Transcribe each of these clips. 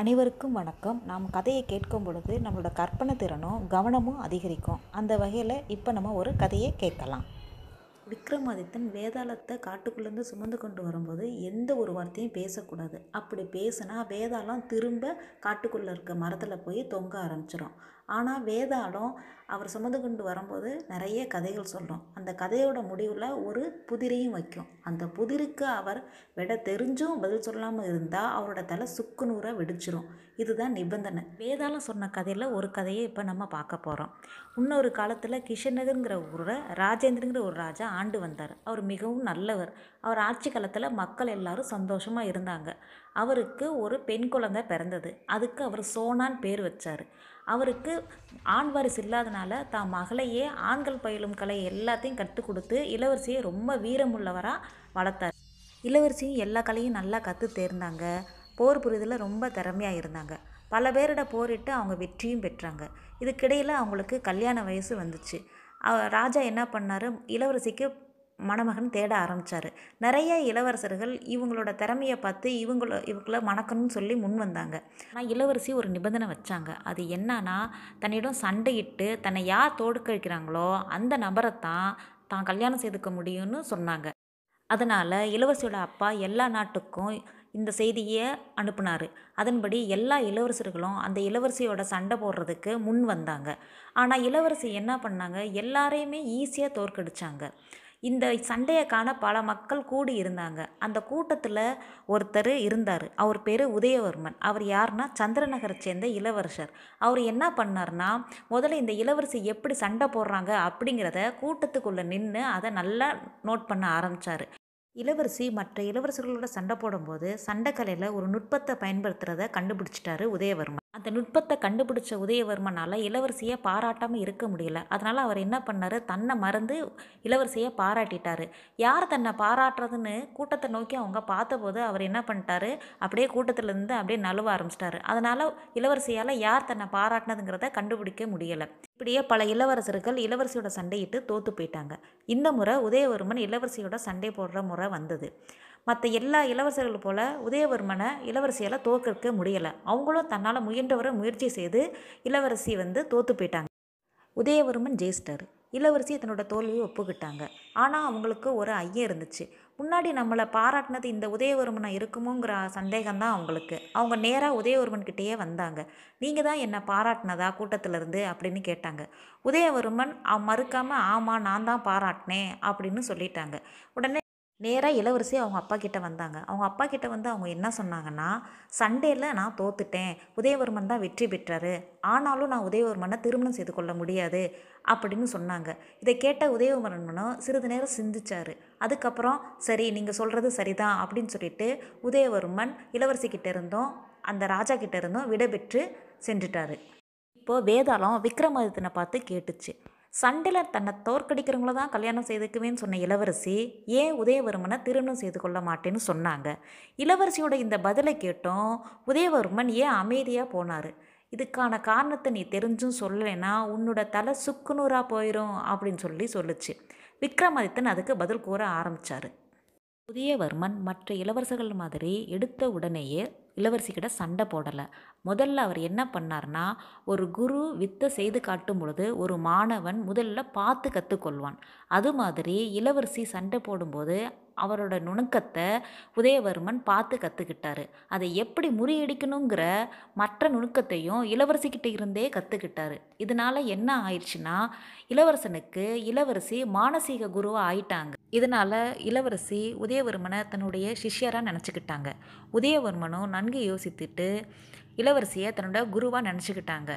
அனைவருக்கும் வணக்கம். நாம் கதையை கேட்கும் பொழுது நம்மளோட கற்பனை திறனும் கவனமும் அதிகரிக்கும். அந்த வகையில் இப்போ நம்ம ஒரு கதையை கேட்கலாம். விக்ரமாதித்தன் வேதாளத்தை காட்டுக்குள்ளேருந்து சுமந்து கொண்டு வரும்போது எந்த ஒரு வார்த்தையும் பேசக்கூடாது. அப்படி பேசினா வேதாளம் திரும்ப காட்டுக்குள்ளே இருக்க மரத்தில் போய் தொங்க ஆரம்பிச்சிடும் ஆனால் வேதாளம் அவர் சுமந்து கொண்டு வரும்போது நிறைய கதைகள் சொல்லும் அந்த கதையோட முடிவில் ஒரு புதிரையும் வைக்கும். அந்த புதிருக்கு அவர் விட தெரிஞ்சும் பதில் சொல்லாமல் இருந்தால் அவரோட தலை சுக்கு நூறாக வெடிச்சிரும். இதுதான் நிபந்தனை. வேதாளம் சொன்ன கதையில் ஒரு கதையை இப்போ நம்ம பார்க்க போகிறோம் இன்னொரு காலத்தில் கிஷநகருங்கிற ஊரை ராஜேந்திரங்கிற ஒரு ராஜா ஆண்டு வந்தார். அவர் மிகவும் நல்லவர். அவர் ஆட்சி காலத்தில் மக்கள் எல்லாரும் சந்தோஷமாக இருந்தாங்க. அவருக்கு ஒரு பெண் குழந்தை பிறந்தது. அதுக்கு அவர் சோனான் பேர் வச்சார். அவருக்கு ஆண் வாரிசு இல்லாதனால தான் மகளையே ஆண்கள் பயிலும் கலை எல்லாத்தையும் கற்றுக் கொடுத்து இளவரசியை ரொம்ப வீரமுள்ளவராக வளர்த்தார். இளவரசியும் எல்லா கலையும் நல்லா கற்று தேர்ந்தாங்க. போர் புரிதலில் ரொம்ப திறமையாக இருந்தாங்க. பல பேரிட போரிட்டு அவங்க வெற்றியும் பெற்றாங்க. இதுக்கிடையில் அவங்களுக்கு கல்யாண வயசு வந்துச்சு. ராஜா என்ன பண்ணார்? இளவரசிக்கு மணமகன் தேட ஆரம்பித்தார் நிறைய இளவரசர்கள் இவங்களோட திறமையை பார்த்து இவங்கள இவங்கள மணக்கணும்னு சொல்லி முன் வந்தாங்க. ஆனால் இளவரசி ஒரு நிபந்தனை வச்சாங்க. அது என்னன்னா தன்னிடம் சண்டையிட்டு தன்னை யார் தோற்கடிக்கிறாங்களோ அந்த நபரை தான் தான் கல்யாணம் செய்துக்க முடியும்னு சொன்னாங்க. அதனால் இளவரசியோட அப்பா எல்லா நாட்டுக்கும் இந்த செய்தியை அனுப்புனார். அதன்படி எல்லா இளவரசர்களும் அந்த இளவரசியோட சண்டை போடுறதுக்கு முன் வந்தாங்க. ஆனால் இளவரசி என்ன பண்ணாங்க? எல்லாரையுமே ஈஸியாக தோற்கடிச்சாங்க. இந்த சண்டையை காண பல மக்கள் கூடி இருந்தாங்க அந்த கூட்டத்தில் ஒருத்தர் இருந்தார். அவர் பேர் உதயவர்மன். அவர் யாருன்னா சந்திரநகரை சேர்ந்த இளவரசர். அவர் என்ன பண்ணார்னா முதல்ல இந்த இளவரசி எப்படி சண்டை போடுறாங்க அப்படிங்கிறத கூட்டத்துக்குள்ளே நின்று அதை நல்லா நோட் பண்ண ஆரம்பித்தார் இளவரசி மற்ற இளவரசர்களோட சண்டை போடும்போது சண்டைக்கலையில் ஒரு நுட்பத்தை பயன்படுத்துகிறத கண்டுபிடிச்சிட்டாரு உதயவர்மன். அந்த நுட்பத்தை கண்டுபிடிச்ச உதயவர்மனால் இளவரசியை பாராட்டாமல் இருக்க முடியல. அதனால் அவர் என்ன பண்ணார்? தன்னை மறந்து இளவரசியை பாராட்டிட்டார். யார் தன்னை பாராட்டுறதுன்னு கூட்டத்தை நோக்கி அவங்க பார்த்தபோது அவர் என்ன பண்ணிட்டாரு? அப்படியே கூட்டத்திலேருந்து அப்படியே நழுவ ஆரம்பிச்சிட்டாரு. அதனால் இளவரசியால் யார் தன்னை பாராட்டினதுங்கிறத கண்டுபிடிக்க முடியலை. இப்படியே பல இளவரசர்கள் இளவரசியோட சண்டையிட்டு தோற்று போயிட்டாங்க. இந்த முறை உதயவர்மன் இளவரசியோட சண்டை போடுற முறை வந்தது. மற்ற எல்லா இளவரசர்கள் போல உதயவர்மனை இளவரசியால் தோற்கடிக்க முடியலை. அவங்களும் தன்னால் முயன்றவரை முயற்சி செய்து இளவரசி வந்து தோற்று போயிட்டாங்க. உதயவர்மன் ஜெயிச்சிட்டாரு இளவரசி தன்னோட தோல்வியை ஒப்புக்கிட்டாங்க. ஆனால் அவங்களுக்கு ஒரு ஐயம் இருந்துச்சு. முன்னாடி நம்மளை பாராட்டினது இந்த உதயவர்மனை இருக்குமோங்கிற சந்தேகம்தான் அவங்களுக்கு. அவங்க நேராக உதயவர்மன் கிட்டேயே வந்தாங்க. நீங்கள் தான் என்னை பாராட்டினதா கூட்டத்திலேருந்து? அப்படின்னு கேட்டாங்க. உதயவர்மன் மறுக்காமல் ஆமாம் நான் தான் பாராட்டினேன் அப்படின்னு சொல்லிட்டாங்க. உடனே நேராக இளவரசி அவங்க அப்பா கிட்ட வந்தாங்க. அவங்க அப்பா கிட்ட வந்து அவங்க என்ன சொன்னாங்கன்னா சண்டேல நான் தோத்துட்டேன். உதயவர்மன் தான் வெற்றி பெற்றாரு. ஆனாலும் நான் உதயவர்மனை திருமணம் செய்து கொள்ள முடியாது அப்படின்னு சொன்னாங்க. இதை கேட்ட உதயவர்மனும் சிறிது நேரம் சிந்திச்சார். அதுக்கப்புறம் சரி நீங்கள் சொல்கிறது சரிதான் அப்படின்னு சொல்லிட்டு உதயவர்மன் இளவரசி கிட்ட இருந்தும் அந்த ராஜா கிட்ட இருந்தும் விடைபெற்று சென்றுட்டாரு. இப்போது வேதாளம் விக்ரமாதித்தனை பார்த்து கேட்டுச்சு. சண்டையில் தன்னை தோற்கடிக்கிறவங்கள தான் கல்யாணம் செய்துக்குவேன்னு சொன்ன இளவரசி ஏன் உதயவர்மனை திருமணம் செய்து கொள்ள மாட்டேன்னு சொன்னாங்க. இளவரசியோட இந்த பதிலை கேட்டும் உதயவர்மன் ஏன் அமைதியாக போனார்? இதுக்கான காரணத்தை நீ தெரிஞ்சும் சொல்லலைன்னா உன்னோட தலை சுக்குநூறாக போயிடும் அப்படின்னு சொல்லி சொல்லுச்சு. விக்ரமாதித்தன் அதுக்கு பதில் கூற ஆரம்பித்தார் உதயவர்மன் மற்ற இளவரசர்கள் மாதிரி எடுத்த உடனேயே இளவரசிக்கிட்ட சண்டை போடலை. முதல்ல அவர் என்ன பண்ணார்னா ஒரு குரு வித்தை செய்து காட்டும் பொழுது ஒரு மாணவன் முதல்ல பார்த்து கற்றுக்கொள்வான் அது மாதிரி இளவரசி சண்டை போடும்போது அவரோட நுணுக்கத்தை உதயவர்மன் பார்த்து கற்றுக்கிட்டாரு அதை எப்படி முறியடிக்கணுங்கிற மற்ற நுணுக்கத்தையும் இளவரசிக்கிட்ட இருந்தே கற்றுக்கிட்டாரு இதனால என்ன ஆயிடுச்சுன்னா இளவரசனுக்கு இளவரசி மானசீக குருவாக ஆயிட்டாங்க. இதனால் இளவரசி உதயவர்மனை தன்னுடைய சிஷ்யராக நினச்சிக்கிட்டாங்க. உதயவர்மனும் நன்கு யோசித்துட்டு இளவரசியை தன்னோட குருவாக நினச்சிக்கிட்டாங்க.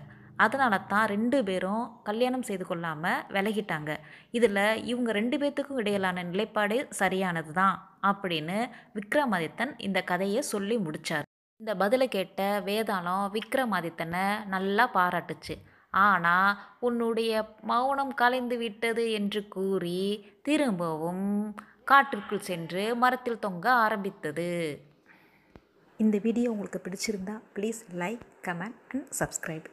அதனால தான் ரெண்டு பேரும் கல்யாணம் செய்து கொள்ளாமல் விலகிட்டாங்க. இதில் இவங்க ரெண்டு பேர்த்துக்கும் இடையிலான நிலைப்பாடு சரியானது தான் அப்படின்னு விக்ரமாதித்தன் இந்த கதையை சொல்லி முடிச்சார். இந்த பதிலை கேட்ட வேதாளம் விக்ரமாதித்தனை நல்லா பாராட்டுச்சு. ஆனால் உன்னுடைய மௌனம் கலைந்து விட்டது என்று கூறி திரும்பவும் காட்டிற்குள் சென்று மரத்தில் தொங்க ஆரம்பித்தது. இந்த வீடியோ உங்களுக்கு பிடிச்சிருந்தா please like comment and subscribe